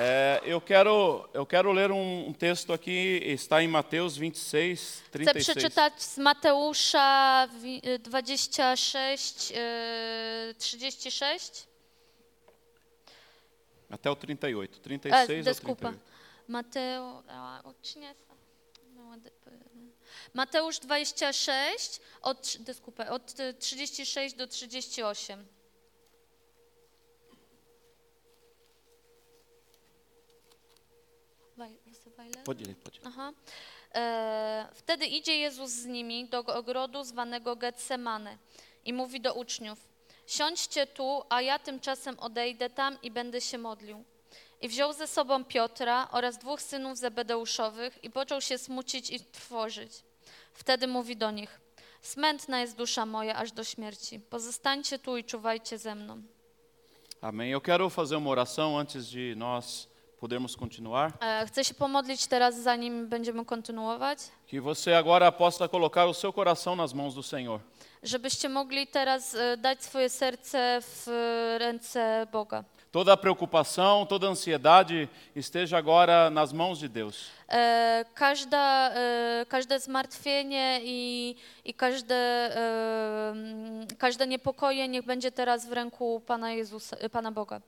É, eu, quero, eu quero ler um, um texto aqui, está em Mateus 26, Chcę 36. przeczytać z Mateusza wi- y, 26, y, 36. Até o 38. E, 36 ao desculpa. 38. Mateo, a, o, tinha essa- não, a de- Mateusz 26, od, desculpa, od y, 36 do 38. Pode ler, pode ler. Aha. E, wtedy idzie Jezus z nimi do ogrodu zwanego Getsemane i mówi do uczniów: Siądźcie tu, a ja tymczasem odejdę tam i będę się modlił. I wziął ze sobą Piotra oraz dwóch synów Zebedeuszowych i począł się smucić i trwożyć. Wtedy mówi do nich: Smętna jest dusza moja aż do śmierci. Pozostańcie tu i czuwajcie ze mną. Amém. Eu quero fazer uma oração antes de nós podermos continuar. E, chcę się pomodlić teraz, zanim będziemy kontynuować. Que você agora possa colocar o seu coração nas mãos do Senhor. żebyście mogli teraz e, dać swoje serce w ręce Boga. Toda preocupação, toda ansiedade esteja agora nas mãos de Deus. E, każda, e, każde zmartwienie i, i każde, e, mm, każde niepokoje niech będzie teraz w ręku Pana Jezusa, Pana Boga.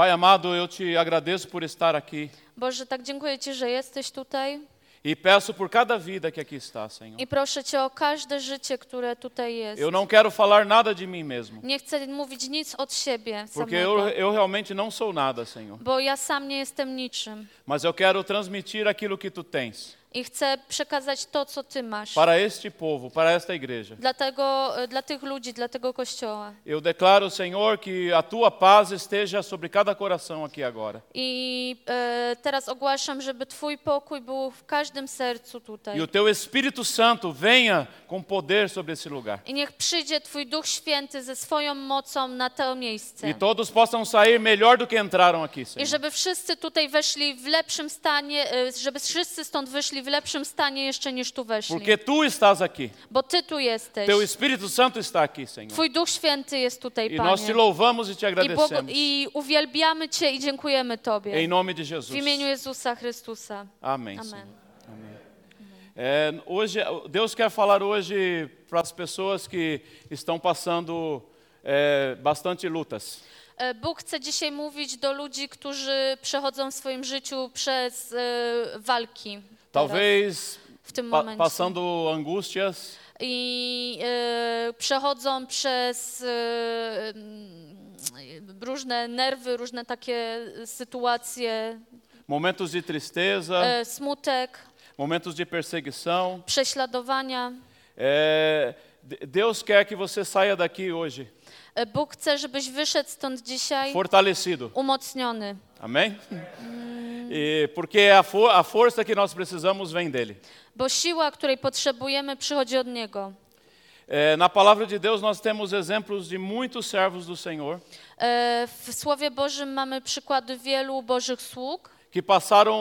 Pai amado, eu te agradeço por estar aqui Boże, tak dziękuję Ci, że jesteś tutaj e peço por cada vida que aqui está, Senhor. i proszę Cię o każde życie, które tutaj jest. Eu não quero falar nada de mim mesmo, Nie chcę mówić nic od siebie porque eu, samego, eu realmente não sou nada, Senhor. bo ja sam nie jestem niczym Mas eu quero transmitir aquilo que tu tens i chcę przekazać to, co Ty masz. para este povo, para esta igreja. Dlatego, e, dla tych ludzi, dla tego kościoła. Eu declaro, Senhor, que a tua paz esteja sobre cada coração aqui agora. I e, teraz ogłaszam, żeby Twój pokój był w każdym sercu tutaj. E o teu Espírito Santo venha com poder sobre esse lugar. I niech przyjdzie Twój Duch Święty ze swoją mocą na to miejsce. E todos possam sair melhor do que entraram aqui, I Senhor. żeby wszyscy tutaj weszli w lepszym stanie, e, żeby wszyscy stąd wyszli w lepszym stanie jeszcze niż tu weszli. Porque tu estás aqui. Bo Ty tu jesteś. Teu Espírito Santo está aqui, Senhor. Twój Duch Święty jest tutaj, E nós te Panie. louvamos e te I, agradecemos. I uwielbiamy Cię i dziękujemy Tobie. Em nome de W Jesus. imieniu Jezusa Chrystusa. Amém. Amen. Senhor. É, hoje, Deus quer falar hoje para as pessoas que estão passando é, bastante lutas. E, Bóg chce dzisiaj mówić do ludzi, którzy przechodzą w swoim życiu przez e, walki. Talvez w tym pa momencie. passando angústias, I e, przechodzą przez e, różne nerwy, różne takie sytuacje, momentos de tristeza, e, smutek, momentos de perseguição. prześladowania. Deus quer que você saia daqui hoje E, Bóg chce, żebyś wyszedł stąd dzisiaj fortalecido. umocniony, Amém? E porque a, for a força que nós precisamos vem dele. bo siła, której potrzebujemy, przychodzi od Niego. É, na palavra de Deus nós temos exemplos de muitos servos do Senhor E, W Słowie Bożym mamy przykłady wielu Bożych sług, que passaram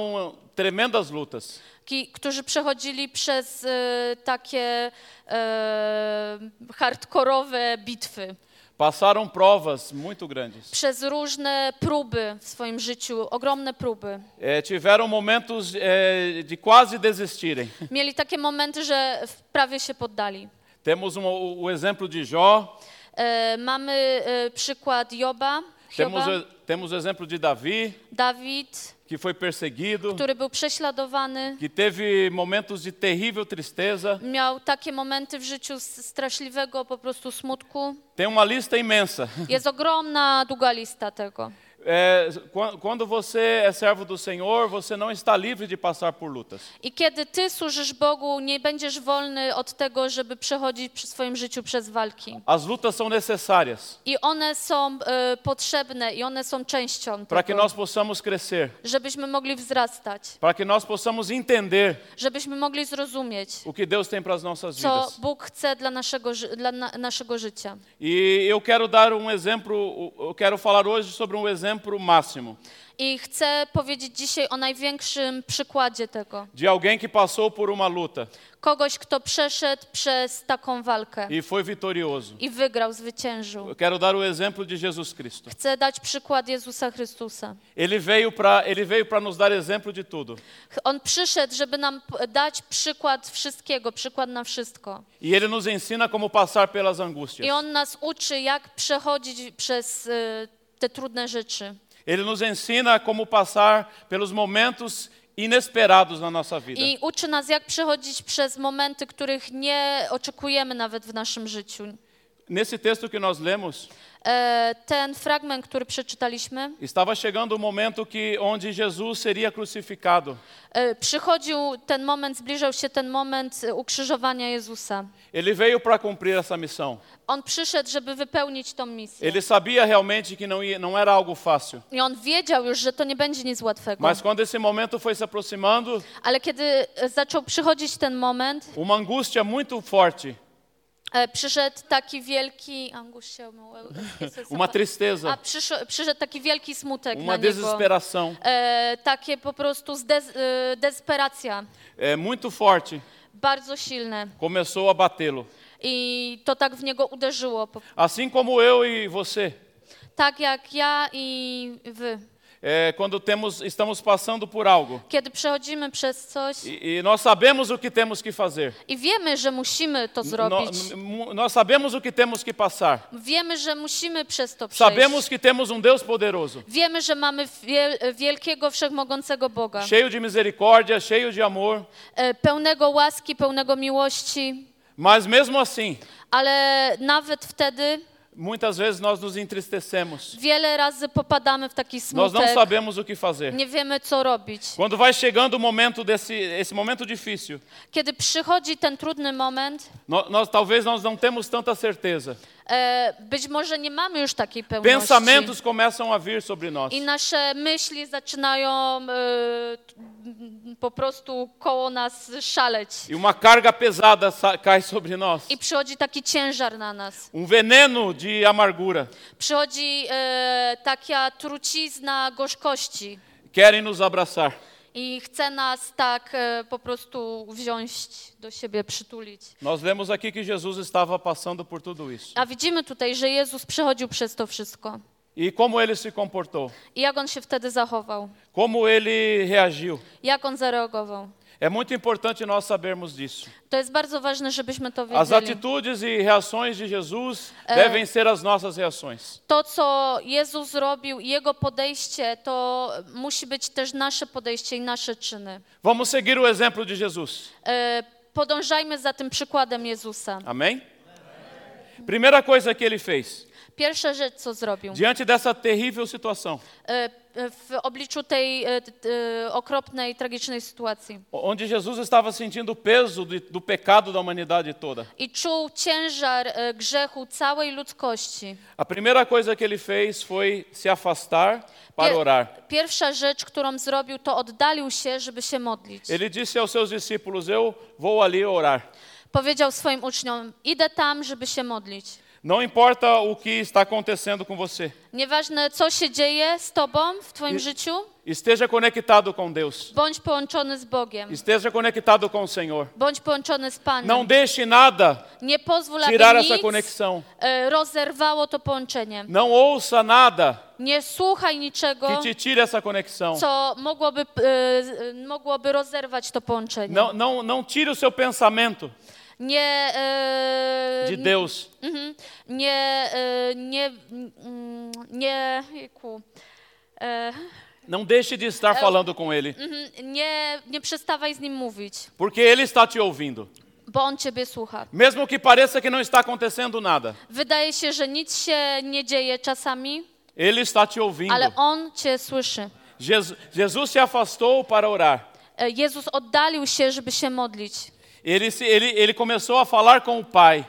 tremendas lutas. ki, którzy przechodzili przez e, takie e, hardkorowe bitwy, Passaram provas muito grandes. przez różne próby w swoim życiu, ogromne próby. É, tiveram momentos é, de quase desistirem. Mieli takie momenty, że prawie się poddali. Temos um, o, exemplo de Jó, E, mamy e, przykład Joba, temos, Hioba, o- temos o exemplo de Davi, Dawid, que foi perseguido, który był prześladowany. que teve momentos de terrível tristeza. Miał takie momenty w życiu straszliwego po prostu smutku. Tem uma lista imensa. Jest ogromna, długa lista tego. É, quan- quando você é servo do Senhor, você não está livre de passar por lutas. I kiedy ty służysz Bogu, nie będziesz wolny od tego, żeby przechodzić przy swoim życiu przez walki. As lutas são necessárias I one są e, potrzebne i one są częścią para que tego, nós possamos crescer, żebyśmy mogli wzrastać, para que nós possamos entender żebyśmy mogli zrozumieć, o que Deus tem para as nossas co vidas. Bóg chce dla naszego, dla na, naszego życia. E eu quero dar um exemplo, eu quero falar hoje sobre um exemplo máximo I chcę powiedzieć dzisiaj o największym przykładzie tego. de alguém que passou por uma luta Kogoś, kto przeszedł przez taką walkę e foi vitorioso. i wygrał, zwyciężył. Eu quero dar o exemplo de Jesus Cristo. Chcę dać przykład Jezusa Chrystusa. Ele veio para ele veio para nos dar exemplo de tudo. On przyszedł, żeby nam dać przykład wszystkiego, przykład na wszystko. E ele nos ensina como passar pelas I angústias. on nas uczy, jak przechodzić przez y, te trudne rzeczy. Ele nos ensina como passar pelos momentos inesperados na nossa vida. I uczy nas, jak przechodzić przez momenty, których nie oczekujemy nawet w naszym życiu. Nesse texto que nós lemos, Ten fragment, który przeczytaliśmy, estava chegando o momento que onde Jesus seria crucificado. przychodził ten moment, zbliżał się ten moment ukrzyżowania Jezusa. Ele veio para cumprir essa missão. On przyszedł, żeby wypełnić tą misję. Ele sabia realmente que não, não era algo fácil. I on wiedział już, że to nie będzie nic łatwego. Mas quando esse momento foi se aproximando, Ale kiedy zaczął przychodzić ten moment, uma angústia muito forte, przyszedł taki wielki... Angustia, uma A tristeza, przyszedł, przyszedł taki wielki smutek na uma niego. desesperação E, takie po prostu zdez, e, desperacja, é, muito forte bardzo silne. começou a batê-lo. I to tak w niego uderzyło. Assim como eu e você, Tak jak ja i wy. É, quando temos, estamos passando por algo Kiedy przechodzimy przez coś e, e nós sabemos o que temos que fazer, i wiemy, że musimy to no, zrobić. m- nós sabemos o que temos que passar, Wiemy, że musimy przez to przejść. sabemos que temos um Deus poderoso, Wiemy, że mamy wiel, wielkiego, wszechmogącego Boga. cheio de misericórdia, cheio de amor, E, Pełnego łaski, pełnego miłości. mas mesmo assim, Ale nawet wtedy muitas vezes nós nos entristecemos. wiele razy popadamy w taki Nós não sabemos o que fazer. Nie wiemy, co robić. Quando vai chegando o momento desse esse momento difícil, Kiedy przychodzi ten trudny moment, nó- nós, talvez nós não temos tanta certeza. E, być może nie mamy już takiej pełności. Pensamentos começam a vir sobre nós. I nasze myśli zaczynają e, po prostu koło nas szaleć. E uma carga pesada sa- cai sobre nós. I przychodzi taki ciężar na nas. Um veneno de amargura. Przychodzi taka trucizna gorzkości Querem nos abraçar. I chce nas tak e, po prostu wziąć do siebie, przytulić. Nós vemos aqui que Jesus estava passando por tudo isso. A widzimy tutaj, że Jezus przechodził przez to wszystko. E como ele se comportou? I jak on się wtedy zachował? Como ele reagiu? Jak on zareagował? É muito importante nós sabermos disso. To jest bardzo ważne, żebyśmy to As wiedzieli. atitudes e reações de Jesus devem ser as nossas reações. To, co Jezus zrobił i Jego podejście, to musi być też nasze podejście i nasze czyny. Vamos seguir o exemplo de Jesus. E, podążajmy za tym przykładem Jezusa. Amém? Primeira coisa que ele fez, Pierwsza rzecz, co zrobił. diante dessa terrível situação, E, e, w obliczu tej e, okropnej, tragicznej sytuacji. onde Jesus estava sentindo o peso do pecado da humanidade toda, I czuł ciężar grzechu całej ludzkości. a primeira coisa que ele fez foi se afastar para orar. Pierwsza rzecz, którą zrobił, to oddalił się, żeby się modlić. Ele disse aos seus discípulos: Eu vou ali orar. Powiedział swoim uczniom, idę tam, żeby się modlić. Não importa o que está acontecendo com você, Nieważne, co się dzieje z tobą w twoim I- życiu, esteja conectado com Deus, bądź połączony z Bogiem, esteja conectado com o Senhor. bądź połączony z Panem. Não deixe nada Nie pozwól, tirar essa conexão. e, rozerwało to połączenie. Não ouça nada Nie słuchaj niczego, que te tire essa conexão. co mogłoby, e, e, mogłoby rozerwać to połączenie. Não, não, não tire o seu pensamento Nie, e, de Deus. E, nie, mm, nie, jejku, e, Não deixe de estar falando com Ele, mhm, nie, nie przestawaj z nim mówić, porque Ele está te ouvindo. bo on ciebie słucha. Mesmo que pareça que não está acontecendo nada, Wydaje się, że nic się nie dzieje czasami, Ele está te ouvindo. ale On cię słyszy. Jesus, Jesus se afastou para orar. Jezus oddalił się, żeby się modlić. Ele, ele, ele começou a falar com o Pai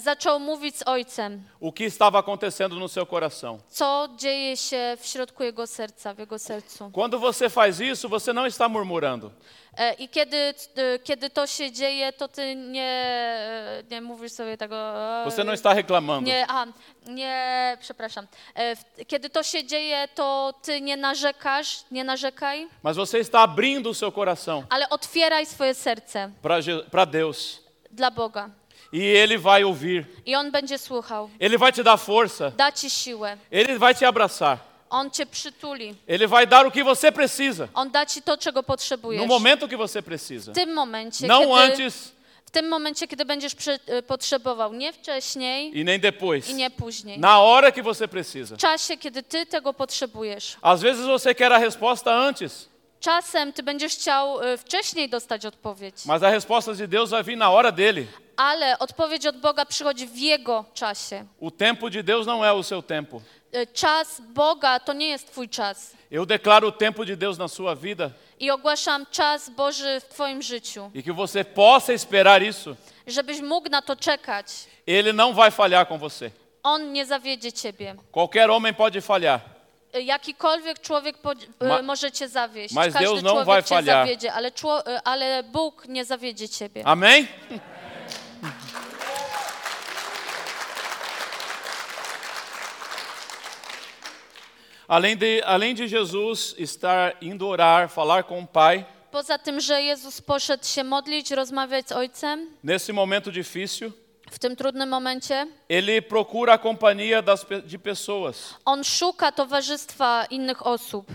Zaczął mówić z Ojcem, o que estava acontecendo no seu coração. co dzieje się w środku Jego serca, w Jego sercu. Quando você faz isso, você não está murmurando. E, I kiedy, e, kiedy to się dzieje, to ty nie, e, nie mówisz sobie tego. e, Você não está reclamando. Nie, a, nie, przepraszam. E, Kiedy to się dzieje, to ty nie narzekasz, nie narzekaj, Mas você está abrindo o seu coração ale otwieraj swoje serce para Deus. dla Boga. E Ele vai ouvir. I On będzie słuchał. Ele vai te dar força. Da ci siłę. Ele vai te abraçar. On cię przytuli. Ele vai dar o que você precisa. On da ci to, czego No potrzebujesz. momento que você precisa. W tym momencie, Não kiedy, antes w tym momencie, kiedy będziesz przy, e, potrzebował, nie wcześniej e nem depois. i nie później. Na hora que você precisa. W czasie, kiedy ty tego potrzebujesz. Às vezes você quer a resposta antes, Czasem ty będziesz chciał e, wcześniej dostać odpowiedź, mas a resposta de Deus vai vir na hora dele. ale odpowiedź od Boga przychodzi w Jego czasie. O tempo de Deus não é o seu tempo. E, Czas Boga to nie jest twój czas. Eu declaro o tempo de Deus na sua vida I ogłaszam czas Boży w twoim życiu. e que você possa esperar isso. Żebyś mógł na to czekać. Ele não vai falhar com você. On nie zawiedzie ciebie. Qualquer homem pode falhar, Jakikolwiek człowiek po, e, Ma- może cię zawieść. mas Każdy Deus não vai cię falhar. zawiedzie, ale, czło, e, ale Bóg nie zawiedzie ciebie. amém? Além de, além de Jesus estar indo orar, falar com o Pai, Poza tym, że Jezus poszedł się modlić, rozmawiać z Ojcem nesse momento difícil, w tym trudnym momencie, ele procura a companhia das, de pessoas. On szuka towarzystwa innych osób.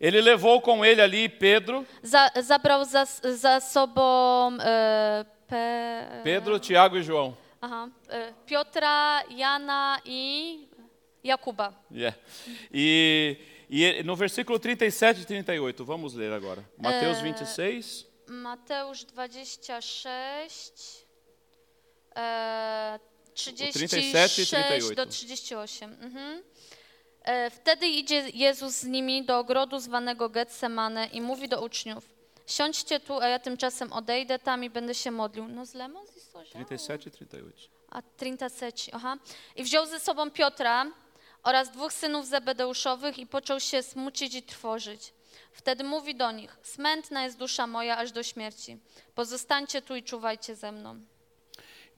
Ele levou com ele ali Pedro, Za, zabrał za, za sobą e, Pe, Pedro, Tiago e João. aha, e, Piotra, Jana i Jakuba. Yeah. E, e no versículo 37 e 38, vamos ler agora. Mateus 26, Mateusz 26, e, 37 i 36 do 38. 38. Mhm. E, Wtedy idzie Jezus z nimi do ogrodu zwanego Getsemane i mówi do uczniów, siądźcie tu, a ja tymczasem odejdę tam i będę się modlił. No lemos isso já? 37 e 38. A 37, aha. I wziął ze sobą Piotra oraz dwóch synów Zebedeuszowych i począł się smucić i trwożyć. Wtedy mówi do nich, smętna jest dusza moja aż do śmierci. Pozostańcie tu i czuwajcie ze mną.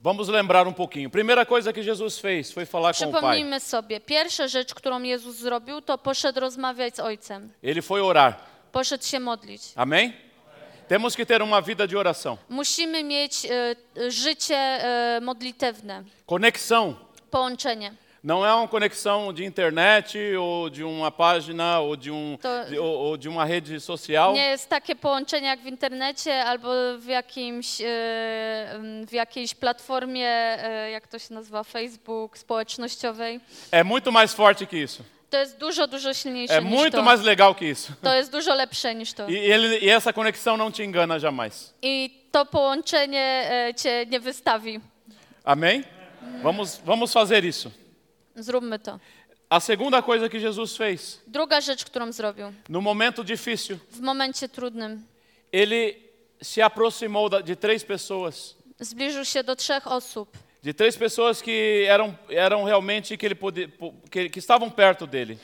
Vamos lembrar um pouquinho. Primeira coisa que Jesus fez foi falar com o Pai. Przypomnijmy sobie, pierwsza rzecz, którą Jezus zrobił, to poszedł rozmawiać z Ojcem. Ele foi orar. Poszedł się modlić. Amém? Temos que ter uma vida de oração. Musimy mieć e, e, życie e, modlitewne, Conexão. połączenie. Não é uma conexão de internet ou de uma página ou de, um, de, ou, ou de uma rede social. Nie jest takie połączenie jak w internecie albo w, jakimś, w jakiejś platformie, jak to się nazywa, Facebook, społecznościowej. É muito mais forte que isso. To jest dużo, dużo silniejsze É niż muito to. mais legal que isso. To jest dużo lepsze niż to. E, ele, e essa conexão não te engana jamais. I to połączenie cię nie wystawi. Amém? Vamos, vamos fazer isso. Zróbmy to. A segunda coisa que Jesus fez, Druga rzecz, którą zrobił no momento difícil, w momencie trudnym, ele se aproximou de três pessoas. zbliżył się do trzech osób. De três pessoas que eram, eram realmente que, ele pode, po- que, que estavam perto dele.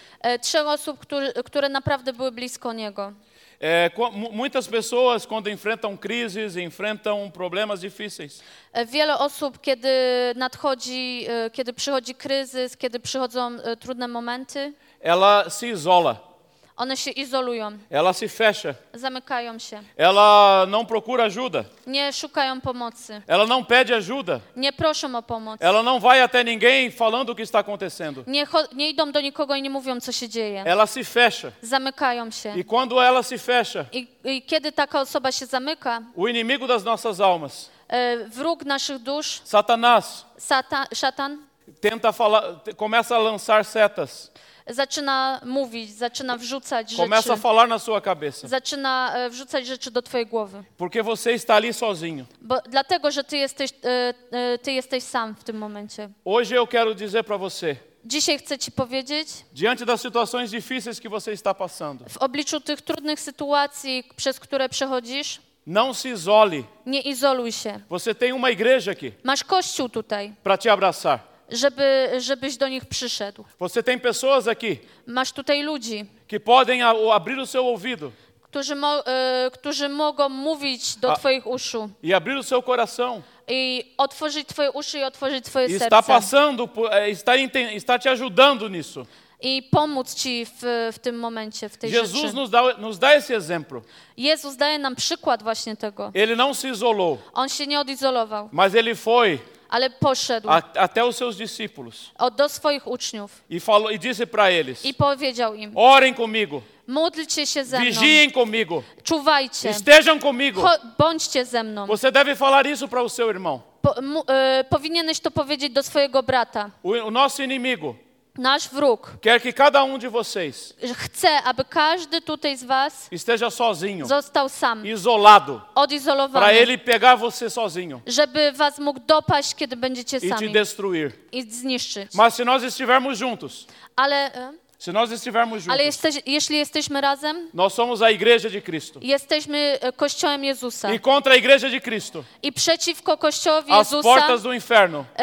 Trzech osób, który, które naprawdę były blisko niego. É, muitas pessoas, quando enfrentam crises, enfrentam problemas difíceis, E, Wiele osób, kiedy nadchodzi, e, kiedy przychodzi kryzys, kiedy przychodzą e, trudne momenty, ela se isola, one się izolują, ela se fecha, zamykają się, ela não procura ajuda, nie szukają pomocy, ela não pede ajuda, nie proszą o pomoc, ela não vai até ninguém falando o que está acontecendo. nie, nie idą do nikogo i nie mówią, co się dzieje. Ela se fecha. Zamykają się. E quando ela se fecha, I, I kiedy taka osoba się zamyka, o inimigo das nossas almas, wróg naszych dusz, Satanás, sata, szatan, tenta falar, começa a lançar setas, zaczyna mówić, zaczyna wrzucać começa a rzeczy, falar na sua cabeça, zaczyna e, wrzucać rzeczy do twojej głowy. porque você está ali sozinho. Bo, dlatego, że ty jesteś, e, e, ty jesteś sam w tym momencie. Hoje eu quero dizer para você, Dzisiaj chcę Ci powiedzieć, diante das situações difíceis que você está passando, w obliczu tych trudnych sytuacji, przez które przechodzisz, não se isole. nie izoluj się. Você tem uma igreja aqui Masz kościół tutaj, para te abraçar. Żeby, żebyś do nich przyszedł. Você tem pessoas aqui Masz tutaj ludzi, que podem abrir o seu ouvido którzy, mo, e, którzy mogą mówić do A- Twoich uszu e abrir o seu coração i otworzyć Twoje uszy i otworzyć Twoje e está serce passando, é, está, está te ajudando nisso. i pomóc Ci w, w tym momencie, w tej Jesus rzeczy. nos dá, nos dá esse exemplo. Jezus daje nam przykład właśnie tego. Ele não se isolou, On się nie odizolował, mas ele foi ale poszedł a- até os seus discípulos o, do swoich uczniów e falou e disse para eles: i powiedział im, Orem comigo, módlcie się ze mną, vigiem comigo, czuwajcie, estejam comigo. cho- bądźcie ze mną. Você deve falar isso para o seu irmão. Po, mu, e, powinieneś to powiedzieć do swojego brata. O, o nosso inimigo Nasz wróg quer que cada um de vocês chce, aby każdy tutaj z was esteja sozinho, został sam, isolado, para ele pegar você sozinho żeby was mógł dopaść, kiedy będziecie e te sami. destruir. i zniszczyć. Mas se nós estivermos juntos, Ale, se nós estivermos ale juntos, jesteś, jeśli jesteśmy razem, nós somos a igreja de Cristo. jesteśmy e, Kościołem Jezusa. E contra a igreja de Cristo, I przeciwko Kościołowi as Jezusa portas do inferno e,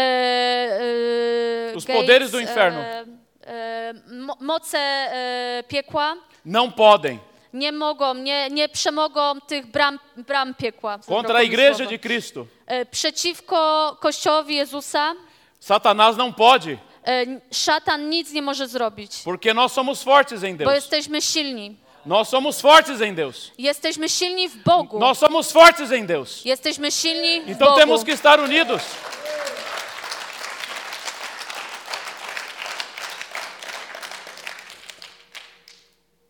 e, Os gates, poderes do inferno. E, e, mo, moce e, piekła não podem. nie mogą, nie, nie przemogą tych bram, bram piekła. Contra a igreja de Cristo, E, przeciwko Kościołowi Jezusa Satanás não pode, szatan nic nie może zrobić, porque nós somos fortes em bo Deus. jesteśmy silni. Nós somos fortes em Deus. Jesteśmy silni w Bogu. Nós somos fortes em Deus. Jesteśmy silni w Então Bogu. temos que estar unidos.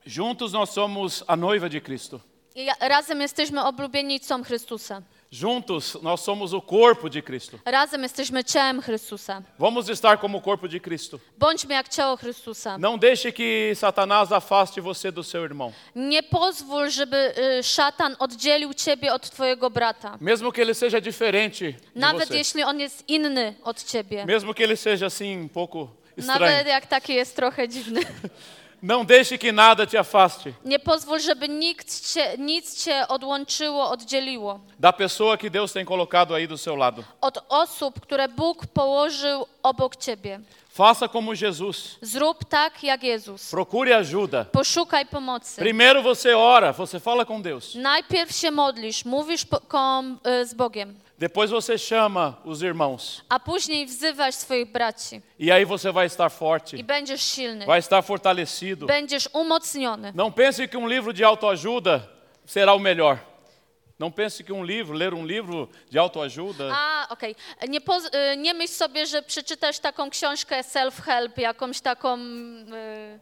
Juntos nós somos a noiva de Cristo. I razem jesteśmy oblubienicą Chrystusa. Juntos nós somos o corpo de Cristo. Razem jesteśmy ciałem Chrystusa. Vamos estar como o corpo de Cristo. Bądźmy jak ciało Chrystusa. Não deixe que Satanás afaste você do seu irmão. Nie pozwól, żeby y, szatan oddzielił ciebie od twojego brata. Mesmo que ele seja diferente de Nawet você. jeśli on jest inny od ciebie. Mesmo que ele seja assim um pouco Nawet estranho. jak taki jest trochę dziwny. Não deixe que nada te afaste Nie pozwól, żeby nikt cię, nic cię odłączyło, oddzieliło. da pessoa que Deus tem colocado aí do seu lado. Od osób, które Bóg położył obok ciebie. Faça como Jesus. Zrób tak jak Jezus. Procure ajuda. Poszukaj pomocy. Primeiro você ora, você fala com Deus. Najpierw się modlisz, mówisz po, kom, y, z Bogiem, Depois você chama os irmãos. a później wzywasz swoich braci E aí você vai estar forte, i będziesz silny. vai estar fortalecido. Będziesz umocniony. Não pense que um livro de autoajuda será o melhor. Não pense que um livro, ler um livro de autoajuda, A, okej. Nie, poz- nie myśl sobie, że przeczytasz taką książkę self-help, jakąś taką y,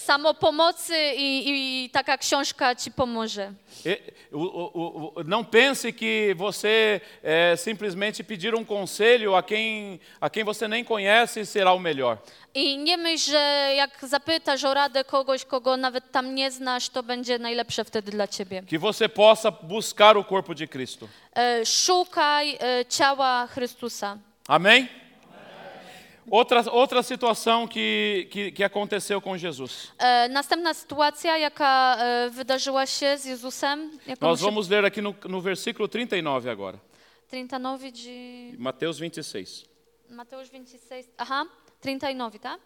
samopomocy i, i taka książka ci pomoże. E- o- o- não pense que você é, simplesmente pedir um conselho a quem, a quem você nem conhece será o melhor. I nie myśl, że jak zapytasz o radę kogoś, kogo nawet tam nie znasz, to będzie najlepsze wtedy dla ciebie. Que você possa buscar o corpo de Cristo. E, Szukaj e, ciała Chrystusa. Amém? Outra, outra situação que, que, que aconteceu com Jesus. E, Następna sytuacja, jaka e, wydarzyła się z Jezusem, jaką Nós się vamos ler aqui no, no versículo 39 agora. 39 de Mateus 26. Mateusz 26, aha, 39, tak?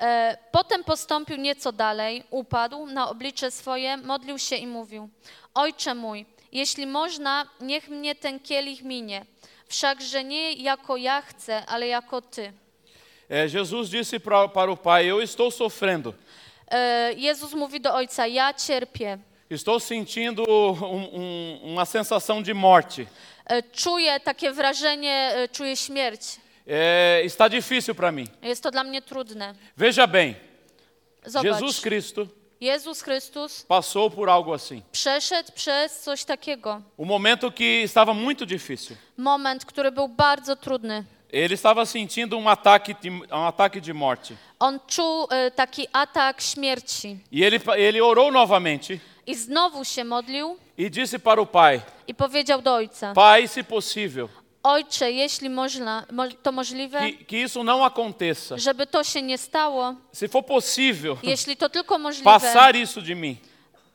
E, potem postąpił nieco dalej, upadł na oblicze swoje, modlił się i mówił: Ojcze mój, jeśli można, niech mnie ten kielich minie. Wszakże nie jako ja chcę, ale jako ty. É, Jesus disse pra, para o Pai: Eu estou sofrendo, E, Jezus mówi do ojca: Ja cierpię. estou sentindo um- um- uma sensação de morte. E, czuję takie wrażenie, e, czuję śmierć. É, está difícil para mim. Jest to dla mnie trudne. Veja bem, Zobacz, Jesus Cristo Jezus Chrystus passou por algo assim. przeszedł przez coś takiego. Um momento que estava muito difícil. Moment, który był bardzo trudny. Ele estava sentindo um ataque de, um ataque de morte. On czuł e, taki atak śmierci E ele, ele orou novamente i znowu się modlił e disse para o Pai: i powiedział do ojca: Pai, se possível, Ojcze, jeśli można, mo- to możliwe, que, que isso não aconteça. żeby to się nie stało, Se for possível, jeśli to tylko możliwe, passar isso de mim.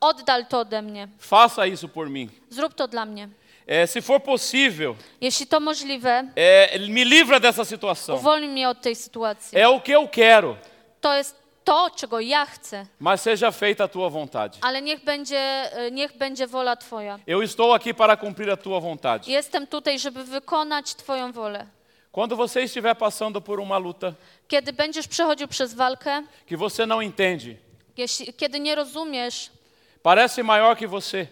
oddal to ode mnie. Faça isso por mim. Zrób to dla mnie. É, se for possível, Jeśli to możliwe, é, me livra dessa situação. uwolnij mnie od tej sytuacji. É o que eu quero, To jest to, czego ja chcę, mas seja feita a tua vontade. ale niech będzie, e, niech będzie wola Twoja. Eu estou aqui para cumprir a tua vontade. Jestem tutaj, żeby wykonać Twoją wolę. Quando você estiver passando por uma luta Kiedy będziesz przechodził przez walkę, que você não entende, jeśli, kiedy nie rozumiesz, parece maior que você,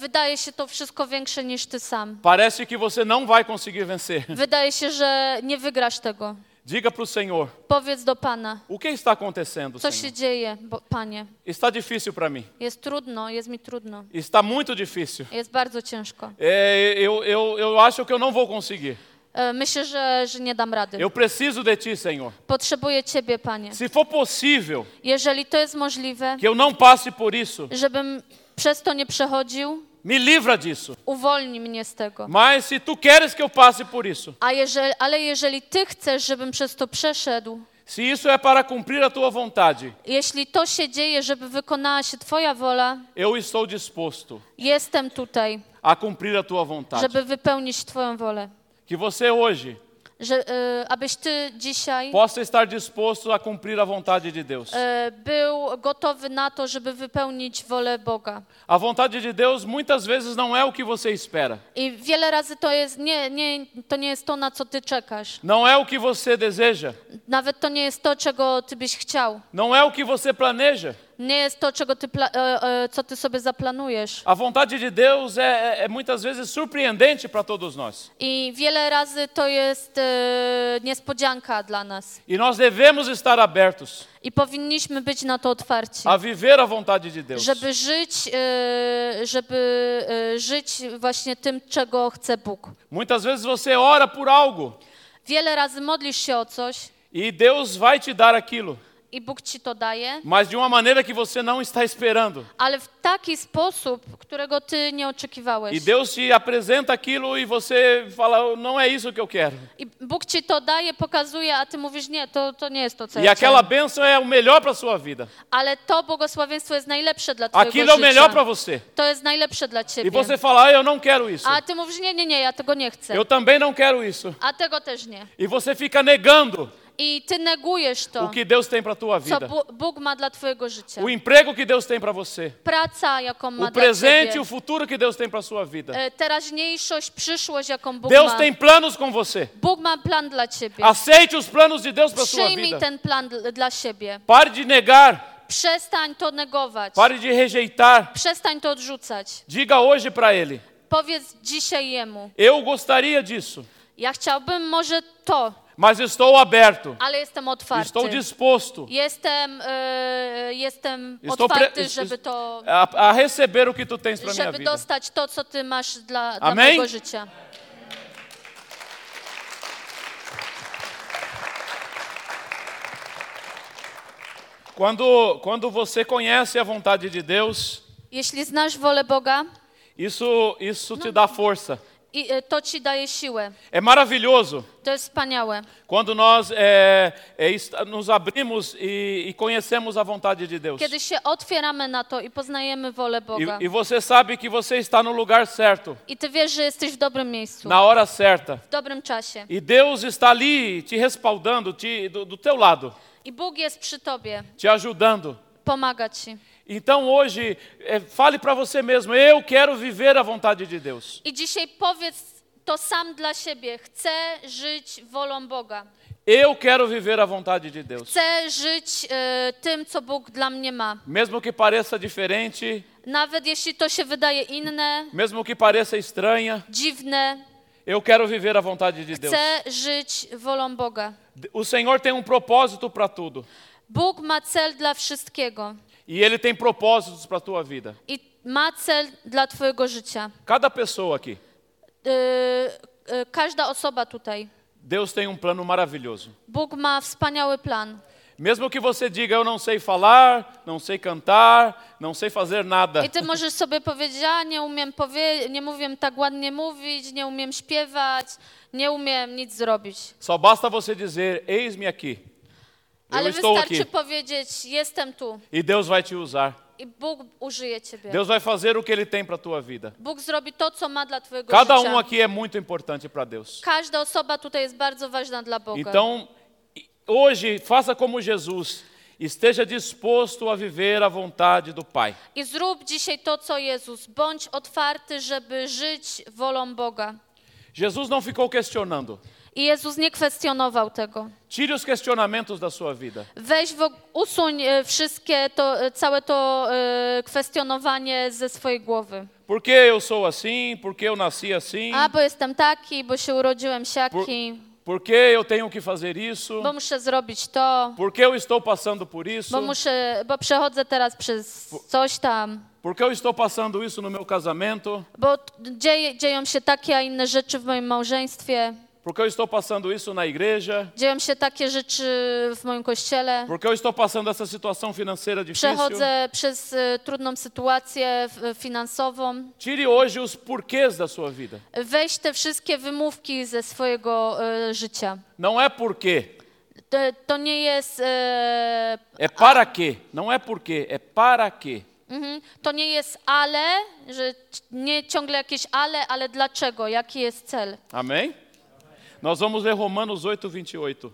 wydaje się to wszystko większe niż Ty sam. parece que você não vai conseguir vencer. Wydaje się, że nie wygrasz tego. Diga para o Senhor: Powiedz do Pana, o que está acontecendo, co Senhor? się dzieje, bo, Panie. Está difícil para mim. Jest trudno, jest mi trudno. Está muito difícil. Jest bardzo ciężko. É, eu, eu, eu acho que eu não vou conseguir. E, Myślę, że, że nie dam rady. Eu preciso de Ti, Senhor. Potrzebuję Ciebie, Panie. Se for possível Jeżeli to jest możliwe, que eu não passe por isso, żebym przez to nie przechodził, me livra disso. uwolnij mnie z tego. Mas se Tu queres que eu passe por isso, A jeżeli, ale jeżeli Ty chcesz, żebym przez to przeszedł, se isso é para cumprir a Tua vontade, jeśli to się dzieje, żeby wykonała się Twoja wola, eu estou disposto jestem tutaj, a cumprir a Tua vontade. żeby wypełnić Twoją wolę. Que você hoje Że, abyś Ty dzisiaj possa estar disposto a cumprir a vontade de Deus. był gotowy na to, żeby wypełnić wolę Boga. A vontade de Deus muitas vezes não é o que você espera, I wiele razy to jest nie, nie, to nie jest to, na co Ty czekasz. não é o que você deseja, Nawet to nie jest to, czego Ty byś chciał. não é o que você planeja. Nie jest to, czego ty e, e, co Ty sobie zaplanujesz. A vontade de Deus é, é- é muitas vezes surpreendente para todos nós. I wiele razy to jest e, niespodzianka dla nas. E nós devemos estar abertos I powinniśmy być na to otwarci. a viver a vontade de Deus. Żeby żyć, e, żeby e, żyć właśnie tym, czego chce Bóg. Muitas vezes você ora por algo Wiele razy modlisz się o coś e Deus vai te dar aquilo, i Bóg ci to daje, mas de uma maneira que você não está esperando. ale w taki sposób, którego ty nie oczekiwałeś. E Deus te apresenta aquilo e você fala, não é isso que eu quero. I Bóg ci to daje, pokazuje, a ty mówisz, nie, to, to nie jest to, co E ja aquela chciałem. bênção é o melhor para sua vida. Ale to błogosławieństwo jest najlepsze dla twojego Aquilo é o melhor para você. To jest najlepsze dla E ciebie. você fala, ah, eu não quero isso. A ty mówisz, nie, nie, nie, ja tego nie chcę. Eu também não quero isso. A tego też nie. E você fica negando I ty negujesz to, o que Deus tem para tua vida. Bóg ma dla twojego życia. O emprego que Deus tem para você. Praca, jaką ma O presente e o futuro que Deus tem para sua vida. Teraźniejszość, przyszłość, jaką Bóg Deus ma. tem planos com você. Bóg ma plan dla ciebie. Aceite os planos de Deus para sua Przyjmij vida. ten plan dl- dla siebie. Pare de negar. Przestań to negować. Pare de rejeitar. Przestań to odrzucać. Diga hoje para Ele: Powiedz dzisiaj Jemu. Eu gostaria disso, Ja chciałbym może to, mas estou aberto. ale jestem otwarty. Estou disposto Jestem, e, jestem Estou otwarty, żeby to, a, a receber o que tu tens para minha żeby vida. dostać to, co Ty masz dla, dla Amen? mojego życia. Quando, quando você conhece a vontade de Deus, Jeśli znasz wolę Boga, isso, isso te dá força. I, to Ci daje siłę. É maravilhoso To jest wspaniałe. quando nós é, é, nos abrimos e, e conhecemos a vontade de Deus. Kiedy się otwieramy na to i poznajemy wolę Boga. E, e você sabe que você está no lugar certo, I Ty wiesz, że jesteś w dobrym miejscu, na hora certa. w dobrym czasie. E Deus está ali te respaldando, te, do, do teu lado, I Bóg jest przy Tobie, te ajudando. pomaga Ci. Então hoje, é, fale para você mesmo: eu quero viver a vontade de Deus. I dzisiaj powiedz to sam dla siebie. Chcę żyć wolą Boga. Eu quero viver a vontade de Deus. Chcę żyć e, tym, co Bóg dla mnie ma. Mesmo que pareça diferente, Nawet jeśli to się wydaje inne, mesmo que pareça estranha, dziwne, eu quero viver a vontade de Deus. chcę żyć wolą Boga. O Senhor tem um propósito para tudo. Bóg ma cel dla wszystkiego E Ele tem propósitos para a tua vida. i ma cel dla Twojego życia. Cada pessoa aqui, E, e, każda osoba tutaj, Deus tem um plano maravilhoso. Bóg ma wspaniały plan. Mesmo que você diga, eu não sei falar, não sei cantar, não sei fazer nada. I ty możesz sobie powiedzieć, a nie umiem powie- nie umiem tak ładnie mówić, nie umiem śpiewać, nie umiem nic zrobić. Só basta você dizer, eis-me aqui. Eu estou wystarczy aqui. powiedzieć, jestem tu E Deus vai te usar. i Bóg użyje ciebie. Deus vai fazer o que Ele tem para a tua vida. Bóg zrobi to, co ma dla twojego Cada życia. um aqui é muito importante para Deus. Każda osoba tutaj jest bardzo ważna dla Boga. Então, hoje, faça como Jesus. Esteja disposto a viver a vontade do Pai. I zrób dzisiaj to, co Jezus. Bądź otwarty, żeby żyć wolą Boga. Jesus não ficou questionando. I Jezus nie kwestionował tego. Tire os questionamentos da sua vida. Weź, w, usuń e, wszystkie to, e, całe to e, kwestionowanie ze swojej głowy. Por que eu sou assim? Por que eu nasci assim? A, bo jestem taki, bo się urodziłem siaki, Por que eu tenho que fazer isso? bo muszę zrobić to, Por que eu estou passando por isso? bo muszę, bo przechodzę teraz przez coś tam, Por que eu estou passando isso no meu casamento? bo dzieje, dzieją się takie, a inne rzeczy w moim małżeństwie, Por que eu estou passando isso na igreja? dzieją się takie rzeczy w moim kościele. Por que eu estou passando essa situação financeira difícil? Przechodzę przez e, trudną sytuację f- finansową. Tire hoje os porquês da sua vida. Weź te wszystkie wymówki ze swojego e, życia. Não é porquê, To, to nie jest. E, é para quê. Não é porquê, é para quê. mhm, to nie jest ale, że c- nie ciągle jakieś ale, ale dlaczego? Jaki jest cel? Amém? Nós vamos ler Romanos 8, 28.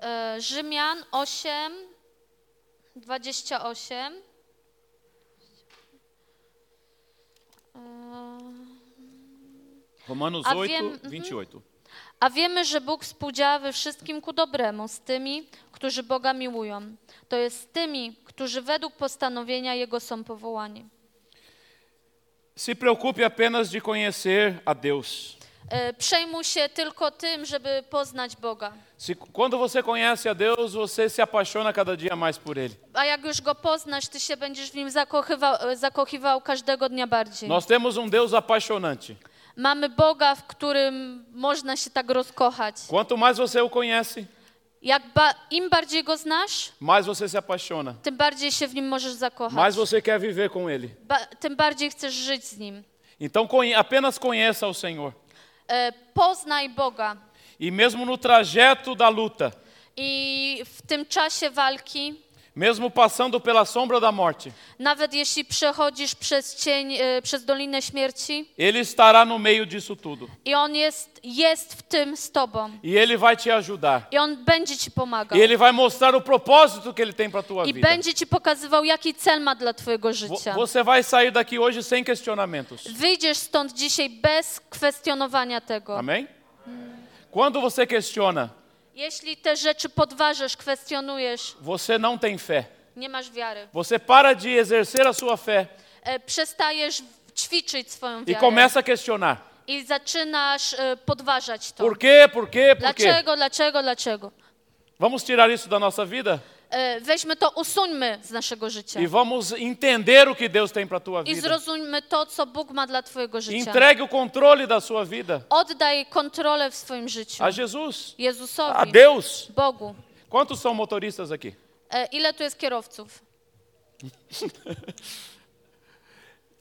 E, Rzymian 8, 28. E, Romanos A 8, wiem- mhm. 28. A wiemy, że Bóg współdziała we wszystkim ku dobremu z tymi, którzy Boga miłują. To jest z tymi, którzy według postanowienia Jego są powołani. Se preocupe apenas de conhecer a Deus. E, Przejmuj się tylko tym, żeby poznać Boga. Se, quando você conhece a Deus, você se apaixona cada dia mais por Ele. A jak już Go poznasz, Ty się będziesz w Nim zakochywał, e, zakochiwał każdego dnia bardziej. Nós temos um Deus apaixonante. Mamy Boga, w którym można się tak rozkochać. Quanto mais você o conhece, Jak ba- Im bardziej Go znasz, mais você se apaixona. tym bardziej się w Nim możesz zakochać. Mais você quer viver com Ele. Ba- tym bardziej chcesz żyć z Nim. Então apenas conheça o Senhor. E, Poznaj Boga. E mesmo no trajeto da luta, I w tym czasie walki, mesmo passando pela sombra da morte, nawet jeśli przechodzisz przez cień, e, przez Dolinę Śmierci, Ele estará no meio disso tudo. i On jest, jest w tym z Tobą. E Ele vai te ajudar. I On będzie Ci pomagał. E Ele vai mostrar o propósito que Ele tem para tua I vida. będzie Ci pokazywał, jaki cel ma dla Twojego życia. Você vai sair daqui hoje sem questionamentos. Wyjdziesz stąd dzisiaj bez kwestionowania tego. Amém? Quando você questiona, Jeśli te rzeczy podważasz, kwestionujesz, você não tem fé. nie masz wiary. Você para de exercer a sua fé E, przestajesz ćwiczyć swoją e wiarę. começa a questionar. I zaczynasz e, podważać to. Por quê? Por quê? Por quê? Dlaczego, dlaczego, dlaczego? Vamos tirar isso da nossa vida Weźmy to, usuńmy z naszego życia. e vamos entender o que Deus tem para a tua I vida. zrozummy to, co Bóg ma dla Twojego życia. Entregue o controle da sua vida Oddaj kontrolę w swoim życiu. a Jesus, a Jezusowi, Deus. Bogu. Quantos são motoristas aqui? E, Ile tu jest kierowców?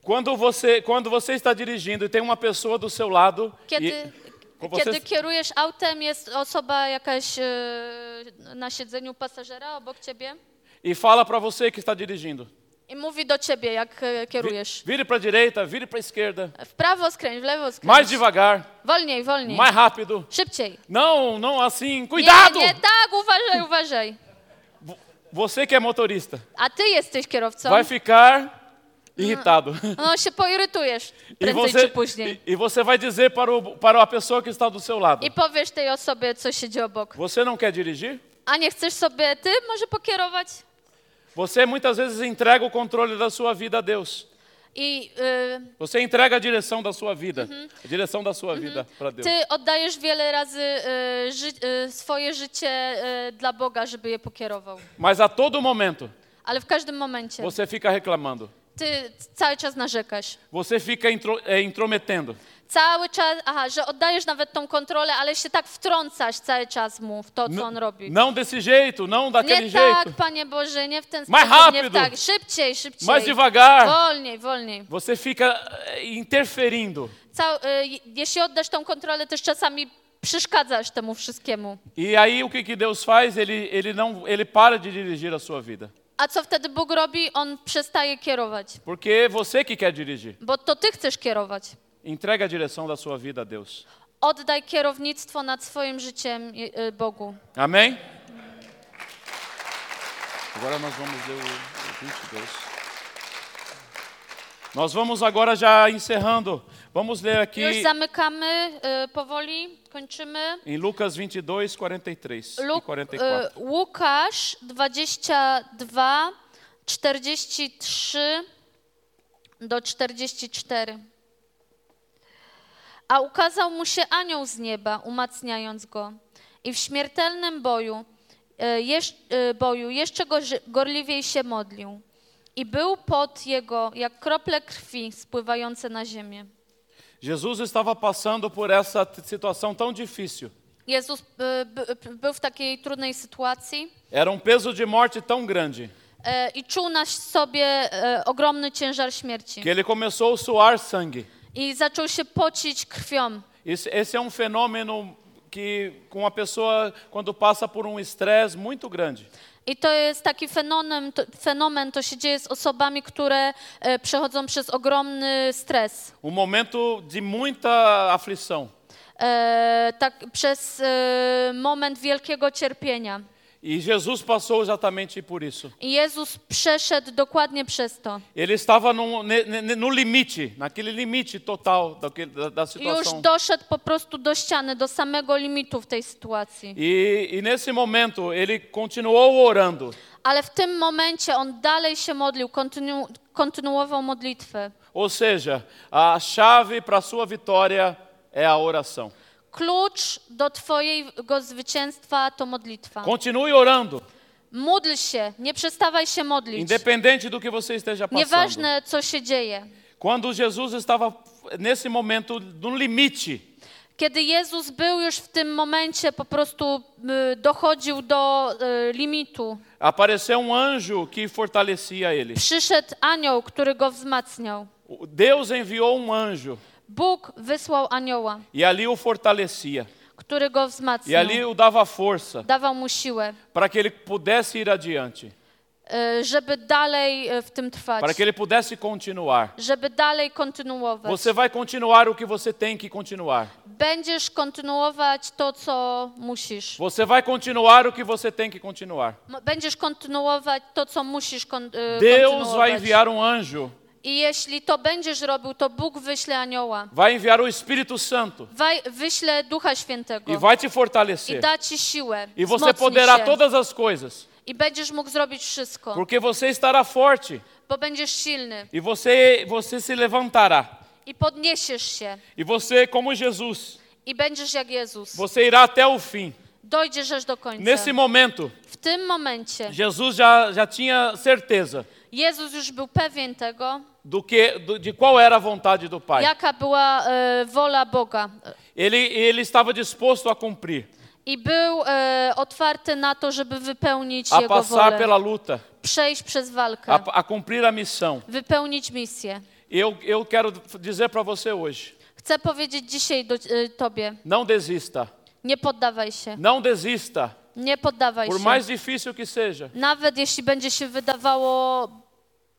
Quando você, quando você está dirigindo e tem uma pessoa do seu lado Kiedy, e você- kiedy kierujesz autem, jest osoba jakaś e, na siedzeniu pasażera obok Ciebie e fala para você que está dirigindo. i mówi do Ciebie, jak kierujesz. Vire para a direita, vire para a esquerda. W prawo skręć, w lewo skręć. Mais devagar, Wolniej, wolniej. mais rápido. Szybciej. Não, não assim. Nie, Cuidado! nie, tak, uważaj, uważaj. Você que é motorista A Ty jesteś kierowcą. vai ficar irritado. No się poirytujesz prędzej você, czy później. e, e você vai dizer para, o, para a pessoa que está do seu lado: I powiesz tej osobie, co siedzi obok. Você não quer dirigir? A nie chcesz sobie ty może pokierować? Você muitas vezes entrega o controle da sua vida a Deus. I y, Você entrega a direção da sua vida, a direção da sua vida para Deus. ty oddajesz wiele razy y, ży, y, swoje życie dla Boga, żeby je pokierował. Mas a todo momento Ale w każdym momencie você fica reclamando. ty cały czas narzekasz. Você fica intro, intrometendo. Cały czas, aha, że oddajesz nawet tą kontrolę, ale się tak wtrącasz cały czas mu w to, co on robi. Não desse jeito, não daquele Nie jeito. tak, Panie Boże, nie w ten Mais sposób, nie w rápido. tak. Szybciej, szybciej. Mais devagar. Wolniej, wolniej. Você fica é, interferindo. Cał, y, jeśli oddasz tą kontrolę, też czasami przeszkadzasz temu wszystkiemu. E aí o que, que Deus faz? Ele, ele, não, ele para de dirigir a sua vida. A co wtedy Bóg robi? On przestaje kierować, Porque é você que quer dirigir. bo to Ty chcesz kierować. Entrega a direção da sua vida a Deus. Oddaj kierownictwo nad swoim życiem Bogu. Amém? Agora nós vamos ler o, o 22. Nós vamos agora já encerrando. Vamos ler aqui Już zamykamy y, powoli, kończymy. em Lucas 22, 43 e Luk, 44. y, Łukasz 22, 43 do 44. A ukazał mu się anioł z nieba, umacniając go. I w śmiertelnym boju, y, jesz, y, boju jeszcze gorliwiej się modlił. I był pot jego jak krople krwi spływające na ziemię. Jesus estava passando por essa situação tão difícil. Jezus by- by- był w takiej trudnej sytuacji. Era um peso de morte tão grande e, i czuł na sobie e, ogromny ciężar śmierci. que ele começou a suar sangue. I zaczął się pocić krwią. Esse, esse é um fenômeno que com a pessoa quando passa por um estresse muito grande. I to jest taki fenomen to, fenomen, to się dzieje z osobami, które e, przechodzą przez ogromny stres. Um momento de muita aflição. E, tak, przez e, moment wielkiego cierpienia. E Jesus passou exatamente por isso. Jezus przeszedł dokładnie przez to. Ele estava no, no limite, naquele limite total daquele, da, da Już situação. doszedł po prostu do ściany, do samego limitu w tej sytuacji. E, e nesse momento ele continuou orando. Ale w tym momencie on dalej się modlił, kontynu, kontynuował modlitwę. Ou seja, a chave para a sua vitória é a oração. Klucz do Twojego zwycięstwa to modlitwa. Continue orando, Módl się, nie przestawaj się modlić. independente do que você esteja passando. Nieważne, co się dzieje. Quando Jesus estava nesse momento no limite, Kiedy Jezus był już w tym momencie, po prostu y, dochodził do y, limitu, apareceu um anjo que fortalecia ele. przyszedł anioł, który go wzmacniał. Deus enviou um anjo Bóg wysłał anioła, e ali o fortalecia. który go E wzmacniał. ali o dava força Dawał mu siłę, para que ele pudesse ir adiante, żeby dalej w tym trwać, para que ele pudesse continuar. żeby dalej kontynuować. Você vai continuar o que você tem que continuar. Będziesz kontynuować to, co musisz. Você vai continuar o que você tem que continuar. Będziesz kontynuować to, co musisz kon, y, Deus vai kontynuować. enviar um anjo, I jeśli to będziesz robił, to Bóg wyśle anioła. vai enviar o Espírito Santo Waj, wyśle Ducha Świętego e vai te i fortalecer. da ci siłę. E você poderá się. todas as coisas, I będziesz mógł zrobić wszystko, porque você estará forte bo będziesz silny e você você se levantará. i podniesiesz się E você, como Jesus, i będziesz jak Jezus. você irá até o fim. Dojdziesz aż do końca. Nesse momento, W tym momencie Jesus já, já tinha certeza Jezus już był pewien tego, do que, do- de qual era a vontade do Pai. jaka była e, wola Boga. Ele, ele estava disposto a cumprir, I był e, otwarty na to, żeby wypełnić a Jego passar wolę. pela luta, Przejść przez walkę. a, a cumprir a missão. wypełnić misję. Eu, eu quero dizer para você hoje: Chcę powiedzieć dzisiaj do y, Tobie, não desista, nie poddawaj się, não desista, nie poddawaj por się. mais difícil que seja. Nawet jeśli będzie się wydawało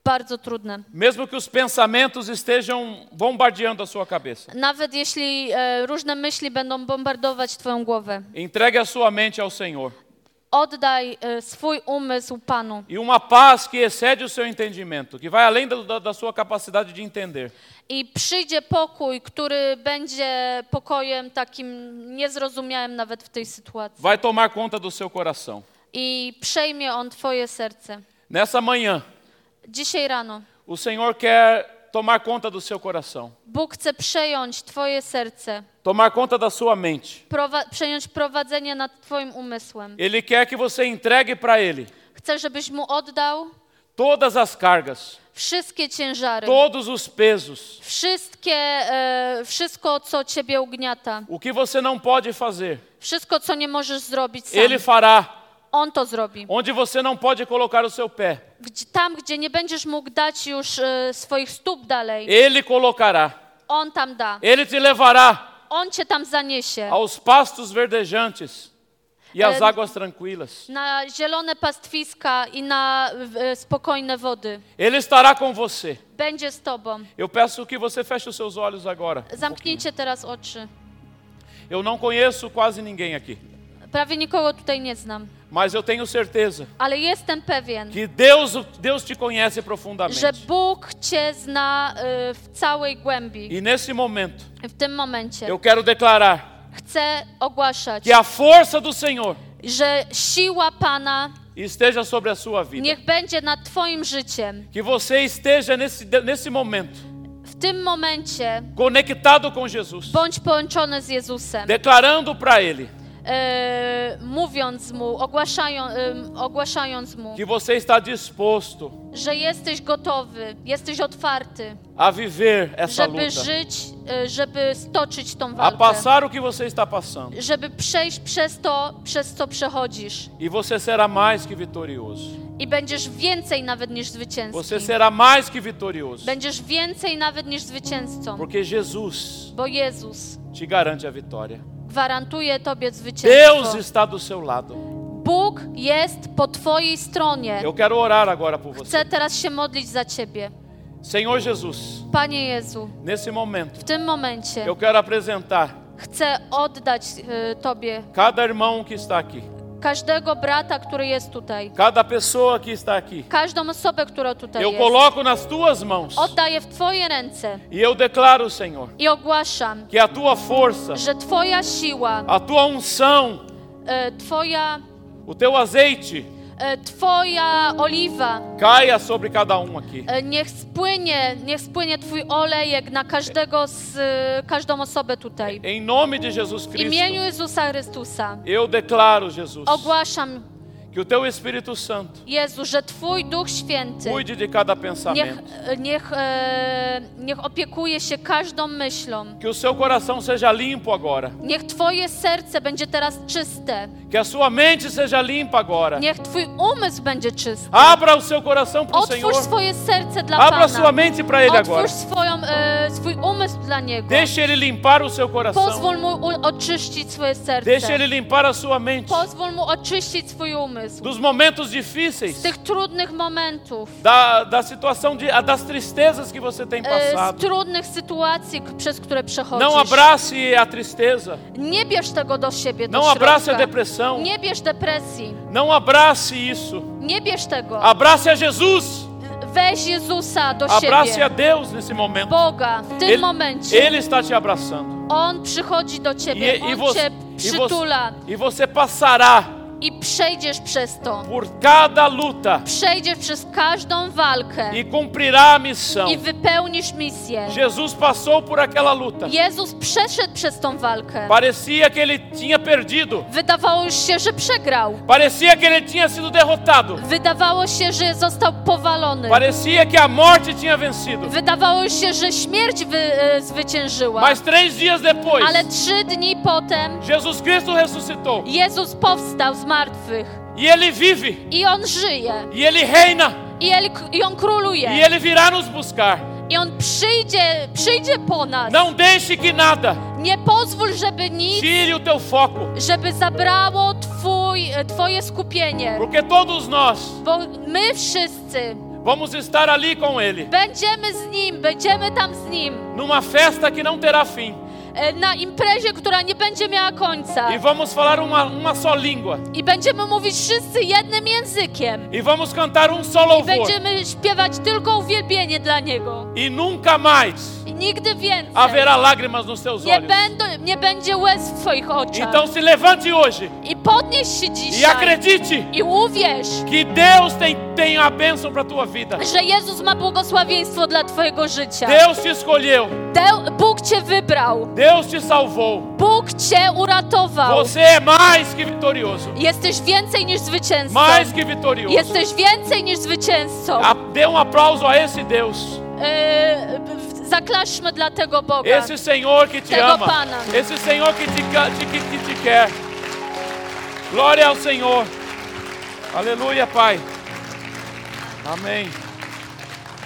bardzo trudne. Mesmo que os pensamentos estejam bombardeando a sua cabeça. Nawet jeśli e, różne myśli będą bombardować Twoją głowę. Entregue a sua mente ao Senhor. Oddaj e, swój umysł Panu. E uma paz que excede o seu entendimento, que vai além da, da- da sua capacidade de entender. I przyjdzie pokój, który będzie pokojem takim niezrozumiałym nawet w tej sytuacji. Vai tomar conta do seu coração. I przejmie On Twoje serce. Nessa manhã, Dzisiaj rano o Senhor quer tomar conta do seu coração, Bóg chce przejąć Twoje serce. tomar conta da sua mente. prowa- przejąć prowadzenie nad Twoim umysłem. Ele quer que você entregue para Ele Chcę, żebyś mu oddał todas as cargas, wszystkie ciężary, todos os pesos, wszystkie, e, wszystko, co ciebie ugniata, o que você não pode fazer, wszystko, co nie możesz zrobić sam. Ele fará. On to zrobi. Onde você não pode colocar o seu pé, Gdzie, tam, gdzie nie będziesz mógł dać już e, swoich stóp dalej, Ele colocará. On tam da. Ele te levará On cię tam zaniesie. aos pastos verdejantes e É, águas tranquilas. Na zielone pastwiska i na spokojne wody. Ele estará com você. Będzie z tobą. Eu peço que você feche os seus olhos agora. Zamknijcie teraz oczy. Eu não conheço quase ninguém aqui, Prawie nikogo tutaj nie znam, mas eu tenho certeza ale jestem pewien, que Deus, Deus te conhece że profundamente. Bóg cię zna w całej głębi. E nesse momento, W tym momencie eu quero declarar chcę ogłaszać, que a força do Senhor że siła Pana esteja sobre a sua vida. niech będzie nad Twoim życiem. Que você esteja nesse, nesse momento W tym momencie conectado com Jesus, bądź połączony z Jezusem. declarando para Ele e, mówiąc mu, ogłaszają, em, ogłaszając mu, que você está disposto że jesteś gotowy, jesteś otwarty, a viver essa żeby luta, żyć, e, żeby stoczyć tą a walkę, passar o que você está passando, żeby przejść przez to, przez co przechodzisz e você será mais que vitorioso. i będziesz więcej nawet niż Você zwycięzcą. será mais que vitorioso, Będziesz więcej nawet niż zwycięzcą, porque Jesus bo Jezus te garante a vitória. Gwarantuje tobie Deus zwycięstwo. está do seu lado. Bóg jest po twojej stronie. Eu quero orar agora por você. Chcę teraz się modlić za ciebie. Senhor Jesus, Panie Jezu, nesse momento, w tym momencie eu quero apresentar Chcę oddać e, Tobie cada irmão que está aqui, każdego brata, który jest tutaj, cada pessoa que está aqui. każdą osobę, która tutaj Eu jest. coloco nas tuas mãos Oddaję w Twoje ręce e eu declaro, Senhor, i ogłaszam, que a tua força, że Twoja siła, a tua unção, e, Twoja, o teu azeite Twoja oliwa, caia sobre cada um aqui. e, niech spłynie, niech spłynie Twój olejek na każdego z, e, każdą osobę tutaj. Em nome de Jesus W Cristo, imieniu Jezusa Chrystusa eu declaro, Jesus, ogłaszam, que o teu Espírito Santo Jezu, że Twój Duch Święty cuide de cada niech, pensamento. niech, e, niech opiekuje się każdą myślą. Que o seu coração seja limpo agora. Niech Twoje serce będzie teraz czyste. Que a sua mente seja limpa agora. Niech Twój umysł będzie czysty. Abra o seu coração para o Otwórz Senhor. swoje serce dla Abra sua Pana. mente para Ele agora. Otwórz swoją, e, swój umysł dla Niego. Deixe Ele limpar o seu coração. Pozwól Mu oczyścić swoje Deixe serce. Ele limpar a sua mente. Pozwól Mu oczyścić swój umysł. Dos momentos Z difíceis. tych trudnych momentów, Da, da situação de, a- das tristezas que você tem e, z passado. trudnych sytuacji, przez które Não przechodzisz. abrace a tristeza. Nie bierz tego do siebie, do Não abrace a depressão. Nie bierz depresji. Não abrace isso. Nie bierz tego. Abrace a Jesus. Weź Jezusa do Abrace a siebie. Deus nesse momento. Boga w tym Ele, momencie. Ele está te abraçando. On przychodzi do ciebie, E, e, On você, cię e, você, przytula e você passará i przejdziesz przez to. por cada luta Przejdziesz przez każdą walkę e cumprirá a missão. i wypełnisz misję. Jesus passou por aquela luta. Jezus przeszedł przez tą walkę. Parecia que ele tinha perdido. Wydawało się, że przegrał. Parecia que ele tinha sido derrotado. Wydawało się, że został powalony. Parecia que a morte tinha vencido. Wydawało się, że śmierć wy, zwyciężyła. Mas três dias depois, Ale trzy dni potem Jesus Cristo ressuscitou. Jezus powstał z martwych E ele vive. i On żyje. E ele reina. I, el, I On króluje. E ele virá nos buscar. I On przyjdzie, przyjdzie po nas. Não deixe que nada Nie pozwól, żeby nic, tire o teu foco. żeby zabrało twój, Twoje skupienie. Porque todos nós Bo my wszyscy vamos estar ali com ele. będziemy z Nim, będziemy tam z Nim. Numa festa que não terá fim. E, Na imprezie, która nie będzie miała końca. E vamos falar uma, uma só língua. I będziemy mówić wszyscy jednym językiem. E vamos cantar um só I louvor. będziemy śpiewać tylko uwielbienie dla Niego. E nunca mais I nigdy więcej. haverá lágrimas nos teus Nie, olhos. będą, nie będzie łez w Twoich oczach. Então se levante hoje I podnieś się e dzisiaj. acredite I uwierz, que Deus tem, tem a bênção para tua vida. że Jezus ma błogosławieństwo dla Twojego życia. Deus te escolheu. De- Bóg Cię wybrał. Deus te salvou. Bóg cię uratował. Você é mais que vitorioso. Jesteś więcej niż zwycięzcą. Mais que vitorioso. Jesteś więcej niż zwycięzcą. A- Dê um aplauso a esse Deus. E, zaklaszmy dla tego Boga. Esse Senhor que te Tego ama. Pana. Esse Senhor que te- que, que te quer. Glória ao Senhor. Aleluia, Pai. Amém.